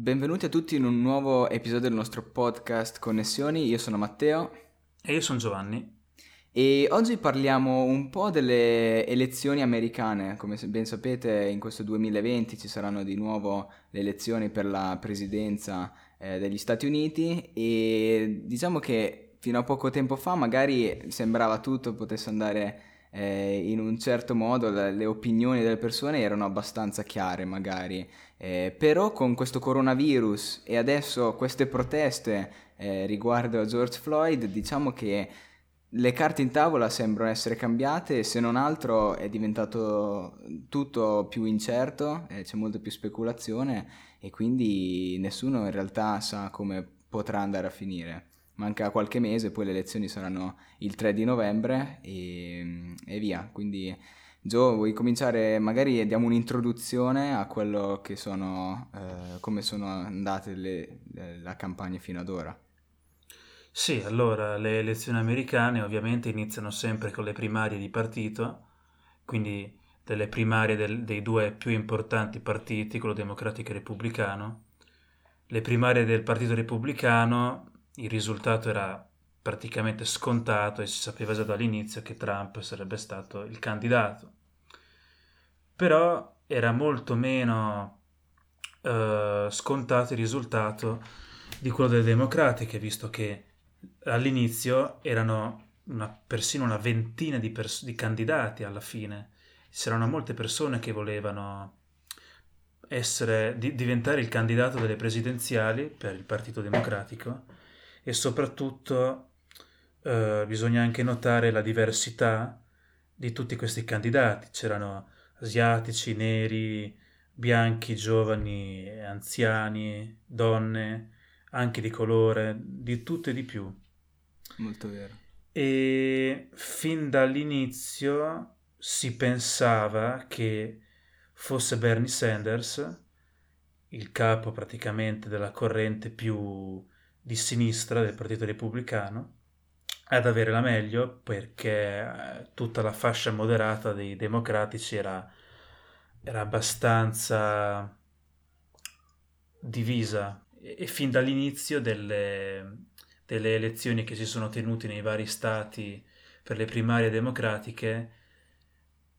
Benvenuti a tutti in un nuovo episodio del nostro podcast Connessioni. Io sono Matteo. E io sono Giovanni. E oggi parliamo un po' delle elezioni americane. Come ben sapete, in questo 2020 ci saranno di nuovo le elezioni per la presidenza eh, degli Stati Uniti e diciamo che fino a poco tempo fa magari sembrava tutto potesse andare eh, in un certo modo, le, le opinioni delle persone erano abbastanza chiare magari. Eh, però con questo coronavirus e adesso queste proteste eh, riguardo a George Floyd, diciamo che le carte in tavola sembrano essere cambiate, se non altro è diventato tutto più incerto, eh, c'è molta più speculazione e quindi nessuno in realtà sa come potrà andare a finire. Manca qualche mese, poi le elezioni saranno il 3 di novembre e, e via. Quindi Gio, vuoi cominciare? Magari diamo un'introduzione a quello che sono, eh, come sono andate le, le, la campagna fino ad ora. Sì, allora le elezioni americane ovviamente iniziano sempre con le primarie di partito, quindi delle primarie del, dei due più importanti partiti, quello democratico e repubblicano. Le primarie del Partito Repubblicano, il risultato era praticamente scontato e si sapeva già dall'inizio che Trump sarebbe stato il candidato. Però era molto meno eh, scontato il risultato di quello delle democratiche, visto che all'inizio erano una, persino una ventina di, pers- di candidati alla fine. C'erano molte persone che volevano essere, di, diventare il candidato delle presidenziali per il Partito Democratico e soprattutto eh, bisogna anche notare la diversità di tutti questi candidati. C'erano asiatici, neri, bianchi, giovani, anziani, donne, anche di colore, di tutto e di più. Molto vero. E fin dall'inizio si pensava che fosse Bernie Sanders, il capo praticamente della corrente più di sinistra del Partito Repubblicano, ad avere la meglio perché eh, tutta la fascia moderata dei democratici era, era abbastanza divisa. E, e fin dall'inizio delle, delle elezioni che si sono tenute nei vari stati per le primarie democratiche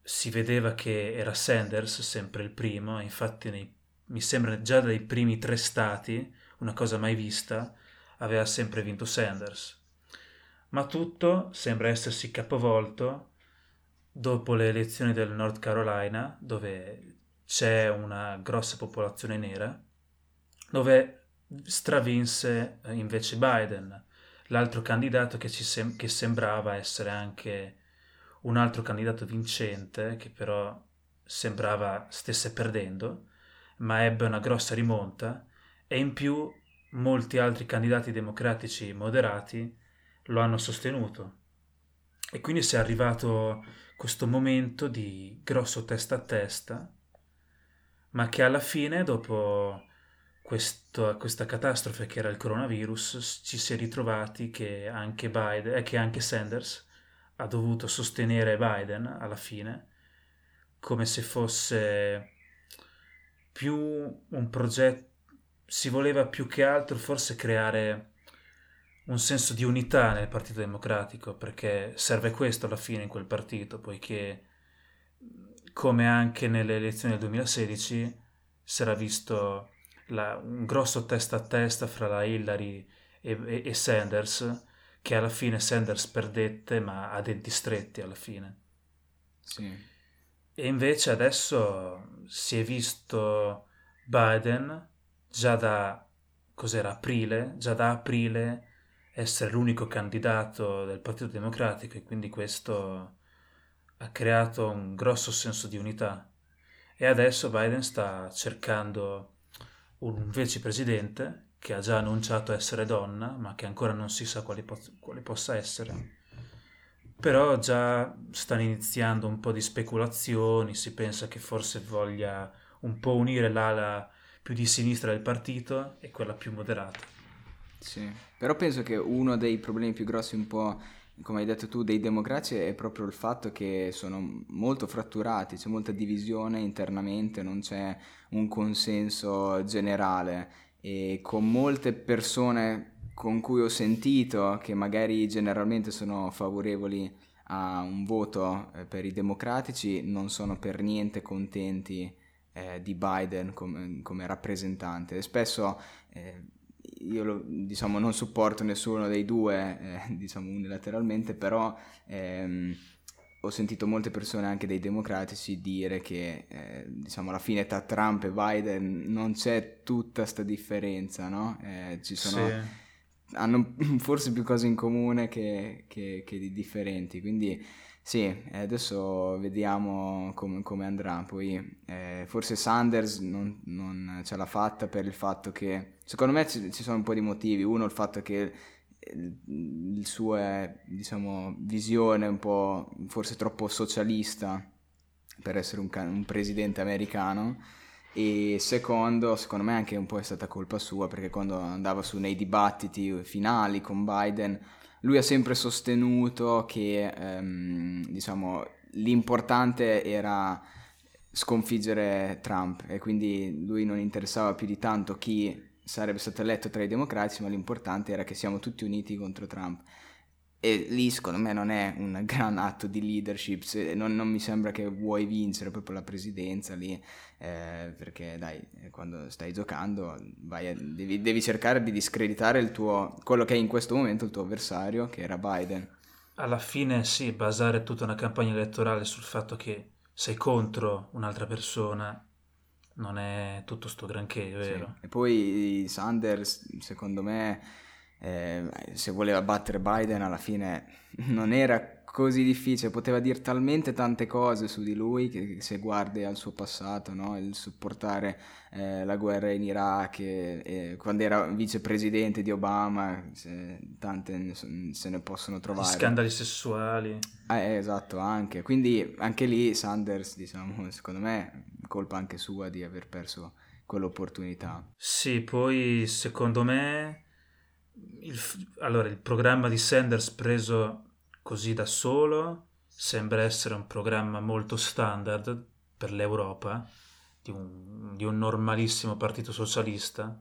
si vedeva che era Sanders sempre il primo, infatti nei, mi sembra già dai primi tre stati, una cosa mai vista, aveva sempre vinto Sanders ma tutto sembra essersi capovolto dopo le elezioni del North Carolina, dove c'è una grossa popolazione nera, dove stravinse eh, invece Biden, l'altro candidato che, sem- che sembrava essere anche un altro candidato vincente, che però sembrava stesse perdendo, ma ebbe una grossa rimonta e in più molti altri candidati democratici moderati lo hanno sostenuto. E quindi si è arrivato questo momento di grosso testa a testa, ma che alla fine, dopo questo, questa catastrofe che era il coronavirus, ci si è ritrovati che anche, Biden, eh, che anche Sanders ha dovuto sostenere Biden alla fine, come se fosse più un progetto, si voleva più che altro forse creare un senso di unità nel Partito Democratico, perché serve questo alla fine in quel partito, poiché come anche nelle elezioni del 2016 si era visto la, un grosso testa a testa fra la Hillary e, e, e, Sanders, che alla fine Sanders perdette, ma a denti stretti alla fine. Sì. E invece adesso si è visto Biden già da cos'era aprile, già da aprile essere l'unico candidato del Partito Democratico e quindi questo ha creato un grosso senso di unità. E adesso Biden sta cercando un vicepresidente che ha già annunciato essere donna, ma che ancora non si sa quale, po- quale possa essere. Però già stanno iniziando un po' di speculazioni, si pensa che forse voglia un po' unire l'ala più di sinistra del partito e quella più moderata. Sì, però penso che uno dei problemi più grossi un po', come hai detto tu, dei democratici è proprio il fatto che sono molto fratturati, c'è molta divisione internamente, non c'è un consenso generale. E con molte persone con cui ho sentito che magari generalmente sono favorevoli a un voto eh, per i democratici non sono per niente contenti eh, di Biden come, come rappresentante. Spesso eh, io lo, diciamo, non supporto nessuno dei due eh, diciamo unilateralmente però ehm, ho sentito molte persone anche dei democratici dire che eh, diciamo alla fine tra Trump e Biden non c'è tutta questa differenza no? Eh, ci sono sì hanno forse più cose in comune che, che, che di differenti, quindi sì, adesso vediamo come, come andrà, poi eh, forse Sanders non, non, ce l'ha fatta per il fatto che, secondo me ci, ci sono un po' di motivi, uno il fatto che il suo diciamo, visione un po' forse troppo socialista per essere un, un presidente americano, e secondo, secondo me anche un po' è stata colpa sua perché quando andava su nei dibattiti finali con Biden, lui ha sempre sostenuto che ehm, diciamo, l'importante era sconfiggere Trump e quindi lui non interessava più di tanto chi sarebbe stato eletto tra i democratici, ma l'importante era che siamo tutti uniti contro Trump. E lì secondo me non è un gran atto di leadership, non, non, mi sembra che vuoi vincere proprio la presidenza lì, eh, perché dai, quando stai giocando a, devi, devi, cercare di discreditare il tuo, quello che è in questo momento il tuo avversario, che era Biden. Alla fine sì, basare tutta una campagna elettorale sul fatto che sei contro un'altra persona non è tutto sto granché, vero? Sì. E poi Sanders, secondo me eh, se voleva battere Biden alla fine non era così difficile, poteva dire talmente tante cose su di lui che, se guardi al suo passato, no? il supportare eh, la guerra in Iraq, e, e quando era vicepresidente di Obama, se, tante ne, se ne possono trovare. Gli scandali sessuali. Eh, esatto, anche. Quindi anche lì Sanders, diciamo, secondo me, colpa anche sua di aver perso quell'opportunità. Sì, poi secondo me il, allora, il programma di Sanders preso così da solo sembra essere un programma molto standard per l'Europa, di un, di un normalissimo partito socialista,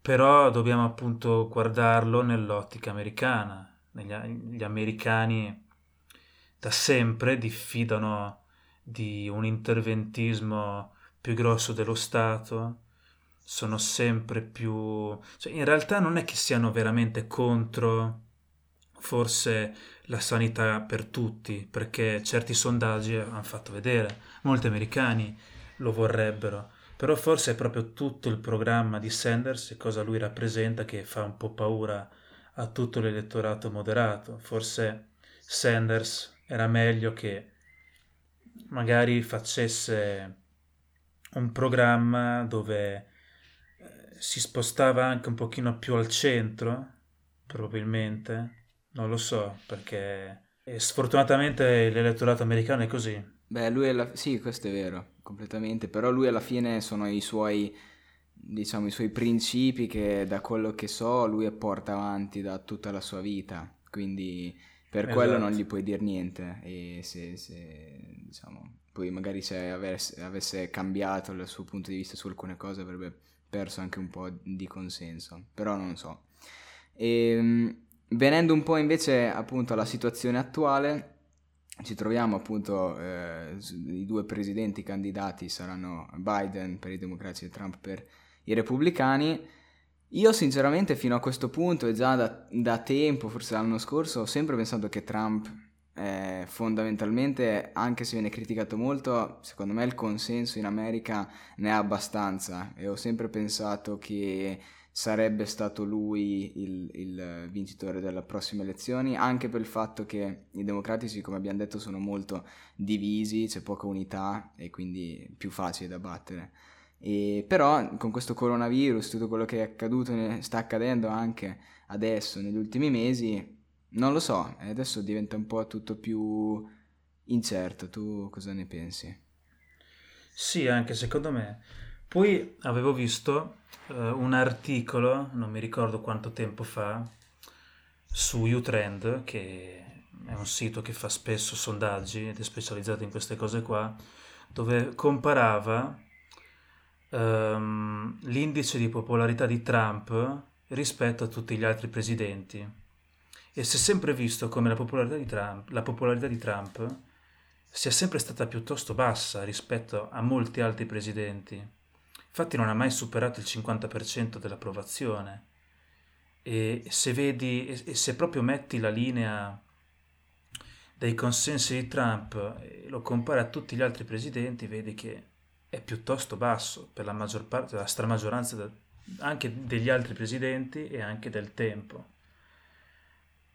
però dobbiamo appunto guardarlo nell'ottica americana. Gli, gli americani da sempre diffidano di un interventismo più grosso dello Stato, sono sempre più... Cioè, in realtà non è che siano veramente contro forse la sanità per tutti, perché certi sondaggi hanno fatto vedere, molti americani lo vorrebbero, però forse è proprio tutto il programma di Sanders e cosa lui rappresenta che fa un po' paura a tutto l'elettorato moderato. Forse Sanders era meglio che magari facesse un programma dove si spostava anche un pochino più al centro, probabilmente, non lo so, perché sfortunatamente l'elettorato americano è così. Beh, lui alla... sì, questo è vero, completamente, però lui alla fine sono i suoi, diciamo, i suoi principi che da quello che so lui porta avanti da tutta la sua vita, quindi per esatto. quello non gli puoi dire niente e se, se diciamo, poi magari se avesse, avesse cambiato il suo punto di vista su alcune cose avrebbe perso anche un po' di consenso, però non so. E, ehm, venendo un po' invece appunto alla situazione attuale, ci troviamo appunto eh, i due presidenti candidati saranno Biden per i democratici e Trump per i repubblicani. Io sinceramente fino a questo punto e già da, da tempo, forse l'anno scorso, ho sempre pensato che Trump eh, fondamentalmente, anche se viene criticato molto, secondo me il consenso in America ne ha abbastanza e ho sempre pensato che sarebbe stato lui il, il, vincitore delle prossime elezioni, anche per il fatto che i democratici, come abbiamo detto, sono molto divisi, c'è poca unità e quindi più facile da battere. E però con questo coronavirus, tutto quello che è accaduto, sta accadendo anche adesso, negli ultimi mesi, non lo so, adesso diventa un po' tutto più incerto. Tu cosa ne pensi? Sì, anche secondo me. Poi avevo visto uh, un articolo, non mi ricordo quanto tempo fa, su Utrend, che è un sito che fa spesso sondaggi ed è specializzato in queste cose qua, dove comparava um, l'indice di popolarità di Trump rispetto a tutti gli altri presidenti. E si è sempre visto come la popolarità di Trump, la popolarità di Trump sia sempre stata piuttosto bassa rispetto a molti altri presidenti. Infatti non ha mai superato il 50% dell'approvazione. E se vedi, e se proprio metti la linea dei consensi di Trump e lo compari a tutti gli altri presidenti, vedi che è piuttosto basso per la maggior parte, la stramaggioranza anche degli altri presidenti e anche del tempo.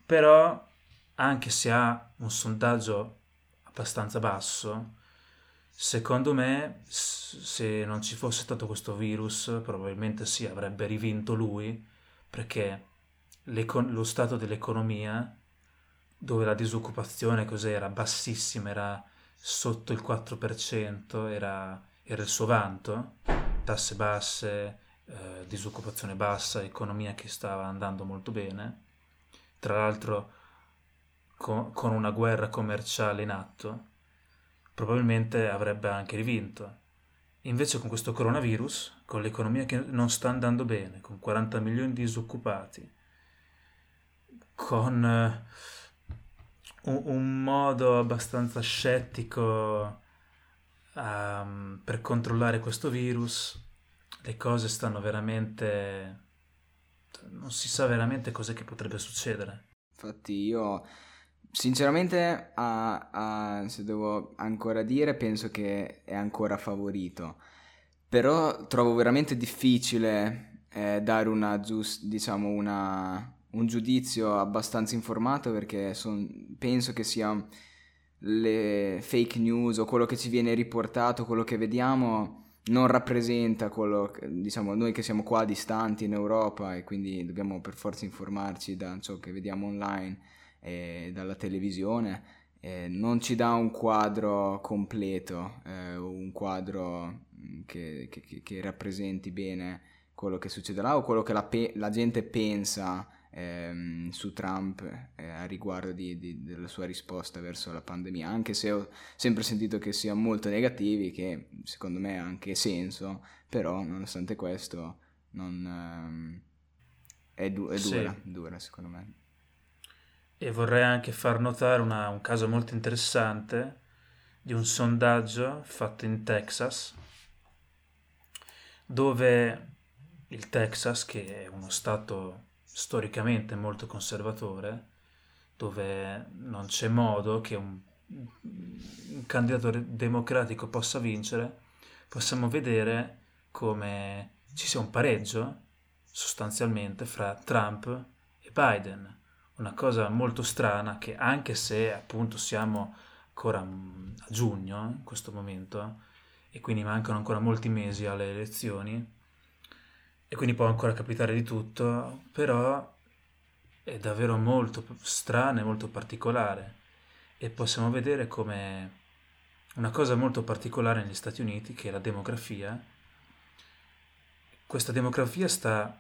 Però, anche se ha un sondaggio abbastanza basso, secondo me se non ci fosse stato questo virus probabilmente sì avrebbe rivinto lui perché lo stato dell'economia dove la disoccupazione cos'era? Bassissima era sotto il 4% era, era il suo vanto. Tasse basse eh, disoccupazione bassa economia che stava andando molto bene tra l'altro con, con una guerra commerciale in atto, probabilmente avrebbe anche rivinto. Invece con questo coronavirus, con l'economia che non sta andando bene, con 40 milioni di disoccupati, con uh, un, un, modo abbastanza scettico um, per controllare questo virus, le cose stanno veramente... non si sa veramente cos'è che potrebbe succedere. Infatti io Sinceramente, a, a, se devo ancora dire, penso che è ancora favorito. Però trovo veramente difficile eh, dare una, giust, diciamo una, un giudizio abbastanza informato perché son, penso che sia le fake news o quello che ci viene riportato, quello che vediamo non rappresenta quello, diciamo, noi che siamo qua distanti in Europa e quindi dobbiamo per forza informarci da ciò che vediamo online eh, dalla televisione, eh, non ci dà un quadro completo, eh, un quadro mm, che, che, che, rappresenti bene quello che succederà o quello che la, pe- la gente pensa ehm, su Trump eh, a riguardo di, di, della sua risposta verso la pandemia, anche se ho sempre sentito che siano molto negativi, che secondo me ha anche senso, però nonostante questo non, ehm, è, du- è dura, sì. dura secondo me. E vorrei anche far notare una, un caso molto interessante di un sondaggio fatto in Texas, dove il Texas, che è uno stato storicamente molto conservatore, dove non c'è modo che un, un candidato democratico possa vincere, possiamo vedere come ci sia un pareggio sostanzialmente fra Trump e Biden. Una cosa molto strana che anche se appunto siamo ancora mm, a giugno in questo momento e quindi mancano ancora molti mesi alle elezioni e quindi può ancora capitare di tutto, però è davvero molto strano e molto particolare e possiamo vedere come una cosa molto particolare negli Stati Uniti che è la demografia. Questa demografia sta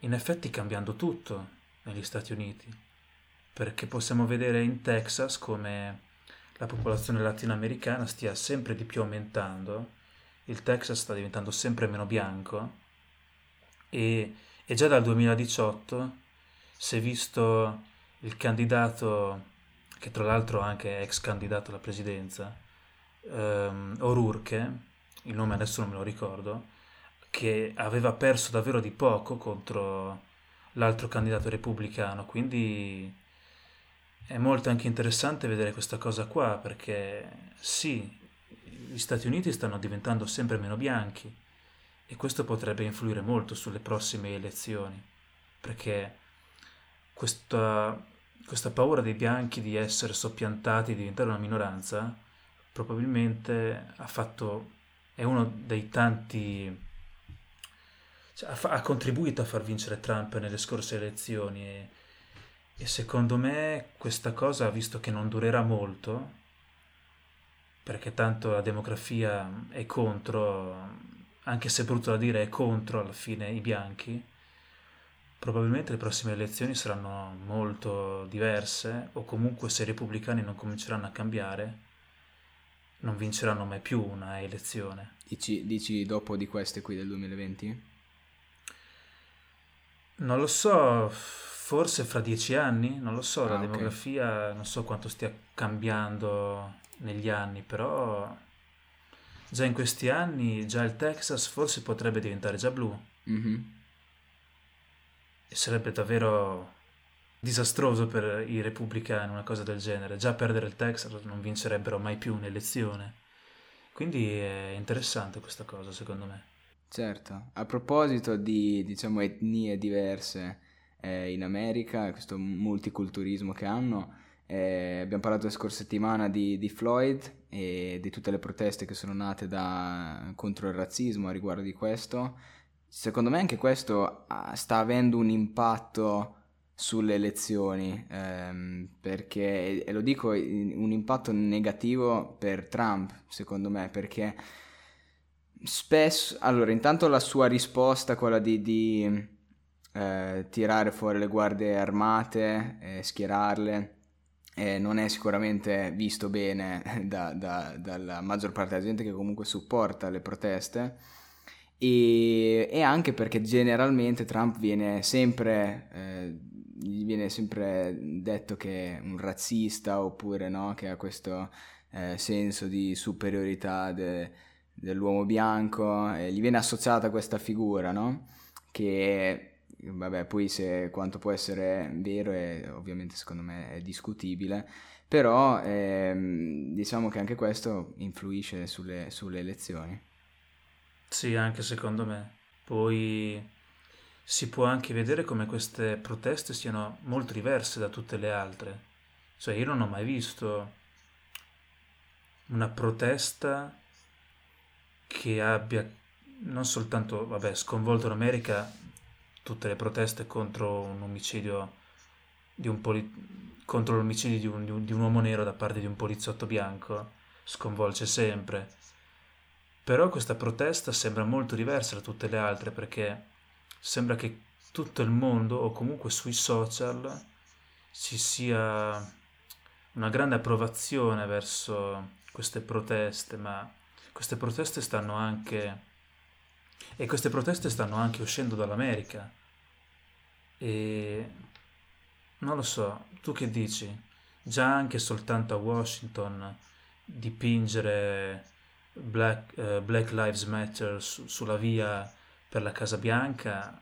in effetti cambiando tutto negli Stati Uniti perché possiamo vedere in Texas come la popolazione latinoamericana stia sempre di più aumentando, il Texas sta diventando sempre meno bianco e, e già dal 2018 si è visto il candidato, che tra l'altro anche ex candidato alla presidenza, um, O'Rourke, il nome adesso non me lo ricordo, che aveva perso davvero di poco contro l'altro candidato repubblicano, quindi è molto anche interessante vedere questa cosa qua perché sì, gli Stati Uniti stanno diventando sempre meno bianchi e questo potrebbe influire molto sulle prossime elezioni perché questa, questa paura dei bianchi di essere soppiantati, di diventare una minoranza, probabilmente ha fatto, è uno dei tanti, cioè, ha, ha contribuito a far vincere Trump nelle scorse elezioni e e secondo me questa cosa, visto che non durerà molto, perché tanto la demografia è contro, anche se è brutto da dire, è contro alla fine i bianchi, probabilmente le prossime elezioni saranno molto diverse, o comunque se i repubblicani non cominceranno a cambiare, non vinceranno mai più una elezione. Dici, dici dopo di queste qui del 2020? Non lo so, forse fra dieci anni, non lo so, Ah, la demografia non so quanto stia cambiando negli anni, però già in questi anni, già il Texas forse potrebbe diventare già blu Mhm. e sarebbe davvero disastroso per i repubblicani una cosa del genere. Già perdere il Texas non vincerebbero mai più un'elezione. Quindi è interessante questa cosa, secondo me. Certo, a proposito di, diciamo, etnie diverse eh, in America, questo multiculturismo che hanno, eh, abbiamo parlato la scorsa settimana di, di Floyd e di tutte le proteste che sono nate da- contro il razzismo a riguardo di questo. Secondo me anche questo ah, sta avendo un impatto sulle elezioni, ehm, perché, e lo dico, un impatto negativo per Trump, secondo me, perché spesso, allora, intanto la sua risposta, quella di, di, eh, tirare fuori le guardie armate, eh, schierarle, eh, non è sicuramente visto bene da- da- dalla maggior parte della gente che comunque supporta le proteste e, e anche perché generalmente Trump viene sempre, eh, gli viene sempre detto che è un razzista oppure no, che ha questo eh, senso di superiorità de- dell'uomo bianco, e gli viene associata questa figura, no? Che vabbè, poi se quanto può essere vero è ovviamente secondo me è discutibile, però ehm, diciamo che anche questo influisce sulle, sulle elezioni. Sì, anche secondo me. Poi si può anche vedere come queste proteste siano molto diverse da tutte le altre. Cioè, io non ho mai visto una protesta che abbia non soltanto, vabbè, sconvolto l'America, tutte le proteste contro un omicidio di un poli- contro l'omicidio di un, di un- uomo nero da parte di un poliziotto bianco, sconvolge sempre. Però questa protesta sembra molto diversa da tutte le altre perché sembra che tutto il mondo o comunque sui social ci sia una grande approvazione verso queste proteste, ma queste proteste stanno anche e queste proteste stanno anche uscendo dall'America. E non lo so, tu che dici? Già anche soltanto a Washington dipingere Black, eh, Black Lives Matter su- sulla via per la Casa Bianca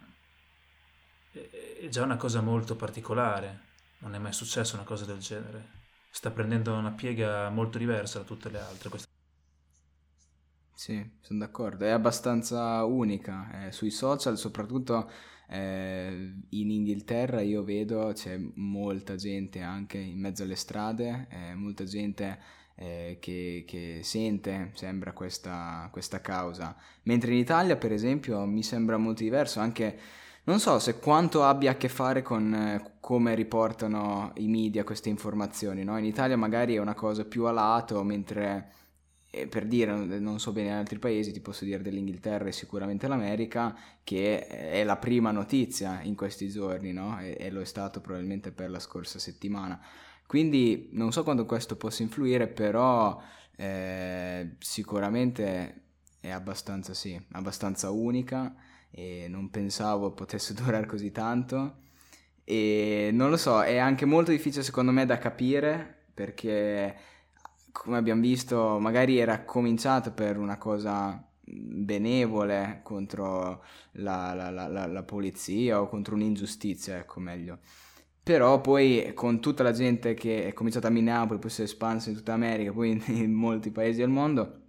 è è già una cosa molto particolare. Non è mai successa una cosa del genere. Sta prendendo una piega molto diversa da tutte le altre. questa- Sì, sono d'accordo, è abbastanza unica, eh, sui social soprattutto eh, in Inghilterra io vedo c'è molta gente anche in mezzo alle strade, eh, molta gente eh, che, che sente, sembra, questa, questa causa, mentre in Italia per esempio mi sembra molto diverso, anche non so se quanto abbia a che fare con eh, come riportano i media queste informazioni, no? In Italia magari è una cosa più a lato, mentre e per dire, non so bene in altri paesi, ti posso dire dell'Inghilterra e sicuramente l'America, che è la prima notizia in questi giorni, no? E, e lo è stato probabilmente per la scorsa settimana. Quindi non so quanto questo possa influire, però eh, sicuramente è abbastanza, sì, abbastanza unica e non pensavo potesse durare così tanto. E non lo so, è anche molto difficile secondo me da capire perché come abbiamo visto, magari era cominciato per una cosa benevole contro la, la- la- la- polizia o contro un'ingiustizia, ecco meglio. Però poi con tutta la gente che è cominciata a Minneapolis, poi si è espansa in tutta America, poi in molti paesi del mondo,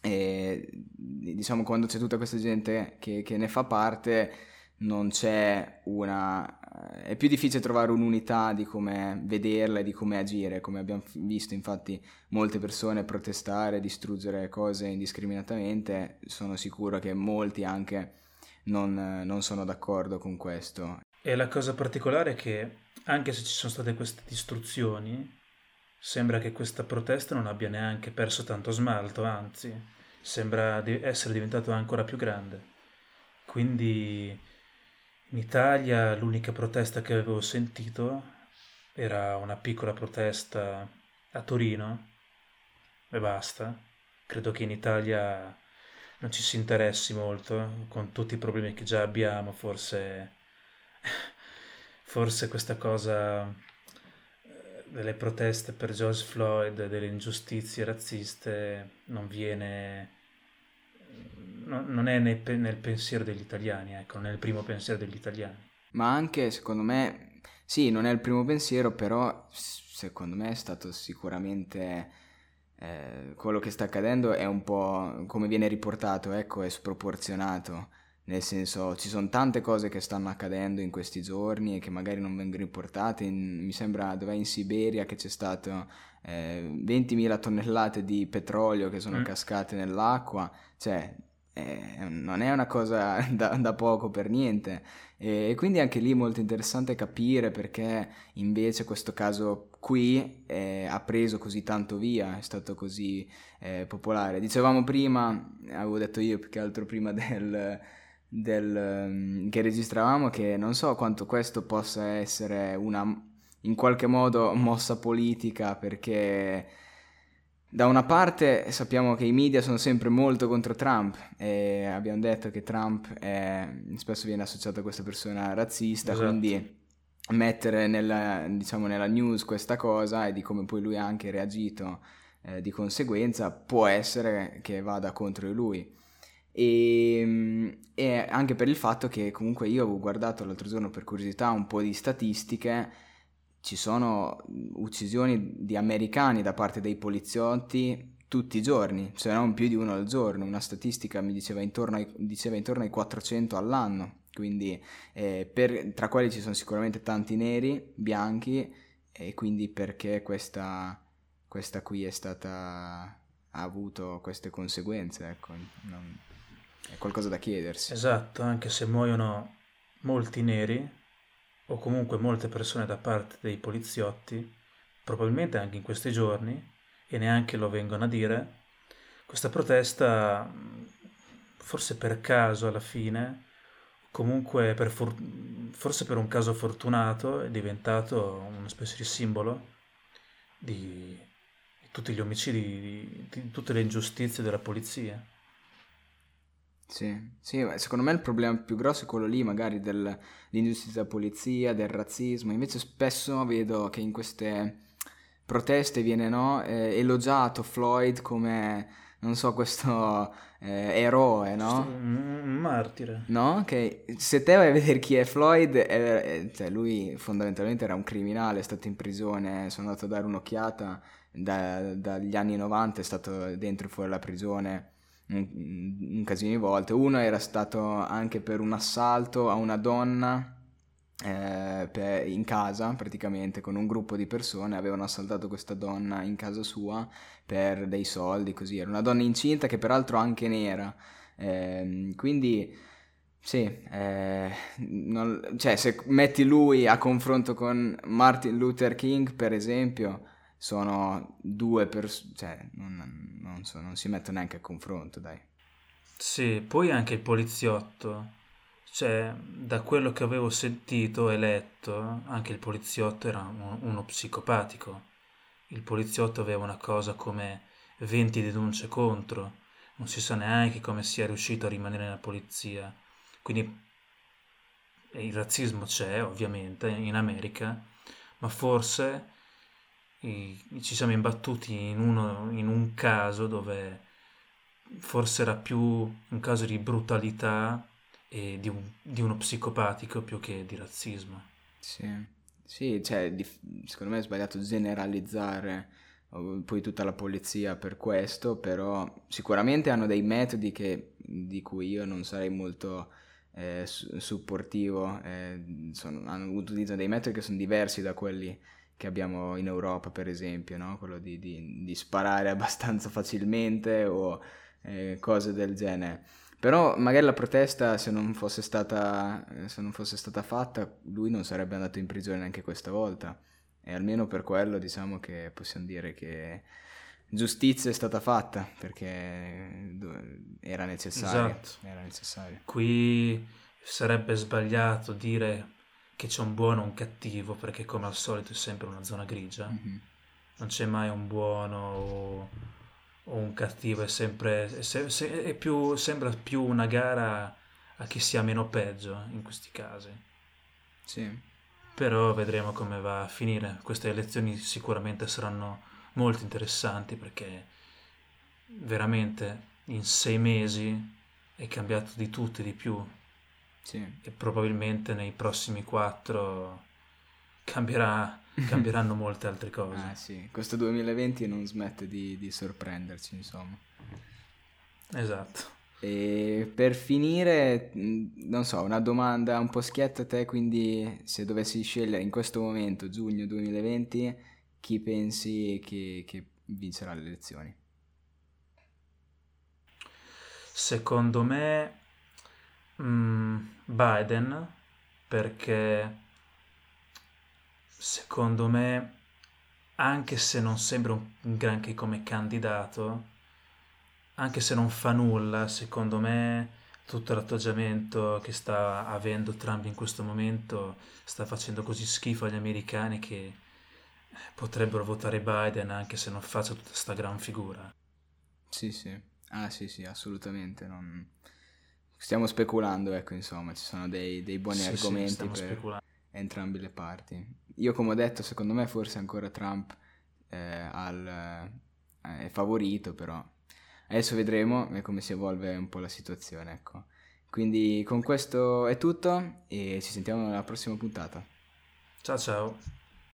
e diciamo quando c'è tutta questa gente che, che ne fa parte, non c'è una... è più difficile trovare un'unità di come vederla e di come agire, come abbiamo visto infatti molte persone protestare, distruggere cose indiscriminatamente, sono sicuro che molti anche non, non sono d'accordo con questo. E la cosa particolare è che anche se ci sono state queste distruzioni, sembra che questa protesta non abbia neanche perso tanto smalto, anzi, sembra di essere diventato ancora più grande. Quindi in Italia l'unica protesta che avevo sentito era una piccola protesta a Torino, e basta. Credo che in Italia non ci si interessi molto, con tutti i problemi che già abbiamo, forse, forse questa cosa eh, delle proteste per George Floyd, delle ingiustizie razziste, non viene, non è nel, nel pensiero degli italiani, ecco, non è il primo pensiero degli italiani. Ma anche, secondo me, sì, non è il primo pensiero, però secondo me è stato sicuramente eh, quello che sta accadendo è un po' come viene riportato, ecco, è sproporzionato. Nel senso, ci sono tante cose che stanno accadendo in questi giorni e che magari non vengono riportate. In, mi sembra dov'è in Siberia che c'è stato eh, 20.000 tonnellate di petrolio che sono mm. cascate nell'acqua. Cioè, eh, non è una cosa da, da poco per niente. E, e, quindi anche lì è molto interessante capire perché invece questo caso qui eh, ha preso così tanto via, è stato così eh, popolare. Dicevamo prima, avevo detto io più che altro prima del, del, um, che registravamo, che non so quanto questo possa essere una in qualche modo mossa politica perché da una parte sappiamo che i media sono sempre molto contro Trump e abbiamo detto che Trump è, spesso viene associato a questa persona razzista, esatto. quindi mettere nella, diciamo, nella, news questa cosa e di come poi lui ha anche reagito eh, di conseguenza può essere che vada contro lui. E, e anche per il fatto che comunque io avevo guardato l'altro giorno per curiosità un po' di statistiche ci sono uccisioni di americani da parte dei poliziotti tutti i giorni, se non più di uno al giorno. Una statistica mi diceva intorno ai, diceva intorno ai 400 all'anno, quindi eh, per, tra quelli ci sono sicuramente tanti neri, bianchi, e quindi perché questa, questa qui è stata ha avuto queste conseguenze, ecco, non, è qualcosa da chiedersi. Esatto, anche se muoiono molti neri, o comunque molte persone da parte dei poliziotti, probabilmente anche in questi giorni, e neanche lo vengono a dire, questa protesta, forse per caso alla fine, comunque per for- forse per un caso fortunato, è diventato una specie di simbolo di, tutti gli omicidi, di, di tutte le ingiustizie della polizia. Sì, sì, secondo me il problema più grosso è quello lì, magari dell'ingiustizia della polizia, del razzismo. Invece spesso vedo che in queste proteste viene no, eh, elogiato Floyd come, non so, questo eh, eroe, no? Un martire. No? Che se te vai a vedere chi è Floyd, è, cioè lui fondamentalmente era un criminale, è stato in prigione, sono andato a dare un'occhiata da, dagli anni 90, è stato dentro e fuori dalla prigione un, un casino di volte. Uno era stato anche per un assalto a una donna eh, per, in casa praticamente con un gruppo di persone. Avevano assaltato questa donna in casa sua per dei soldi così. Era una donna incinta che peraltro anche nera. Eh, quindi sì eh, non, cioè se metti lui a confronto con Martin Luther King per esempio sono due persone, cioè non, non, so, non si mettono neanche a confronto, dai. Sì, poi anche il poliziotto, cioè da quello che avevo sentito e letto, anche il poliziotto era uno, uno psicopatico. Il poliziotto aveva una cosa come 20 denunce contro, non si sa neanche come sia riuscito a rimanere nella polizia. Quindi il razzismo c'è, ovviamente, in America, ma forse ci siamo imbattuti in, uno, in un caso dove forse era più un caso di brutalità e di, un, di uno psicopatico più che di razzismo. Sì, sì cioè, di, secondo me è sbagliato generalizzare poi tutta la polizia per questo, però sicuramente hanno dei metodi che, di cui io non sarei molto eh, supportivo, eh, sono, hanno utilizzato dei metodi che sono diversi da quelli che abbiamo in Europa, per esempio, no? quello di, di, di, sparare abbastanza facilmente o eh, cose del genere. Però magari la protesta, se non, fosse stata, se non fosse stata fatta, lui non sarebbe andato in prigione neanche questa volta. E almeno per quello diciamo che possiamo dire che giustizia è stata fatta perché era necessario. Esatto. Era necessario. Qui sarebbe sbagliato dire che c'è un buono o un cattivo, perché come al solito è sempre una zona grigia. Mm-hmm. Non c'è mai un buono o o un cattivo, è sempre è se, se, è più, sembra più una gara a chi sia meno peggio in questi casi. Sì. Però vedremo come va a finire. Queste elezioni sicuramente saranno molto interessanti perché veramente in sei mesi è cambiato di tutto e di più. Sì. E probabilmente nei prossimi quattro cambierà, cambieranno molte altre cose. Ah sì, questo 2020 non smette di, di sorprenderci, insomma. Esatto. E per finire, non so, una domanda un po' schietta a te, quindi se dovessi scegliere in questo momento, giugno 2020, chi pensi che, che vincerà le elezioni? Secondo me mm, Biden, perché secondo me, anche se non sembra un granché come candidato, anche se non fa nulla, secondo me tutto l'atteggiamento che sta avendo Trump in questo momento sta facendo così schifo agli americani che potrebbero votare Biden anche se non faccia tutta questa gran figura. Sì, sì. Ah, sì, sì, assolutamente. Non... Stiamo speculando, ecco, insomma, ci sono dei, dei buoni sì, argomenti sì, per speculando. entrambe le parti. Io, come ho detto, secondo me forse ancora Trump eh, al, eh, è favorito, però Adesso vedremo come si evolve un po' la situazione, ecco. Quindi con questo è tutto e ci sentiamo nella prossima puntata. Ciao ciao.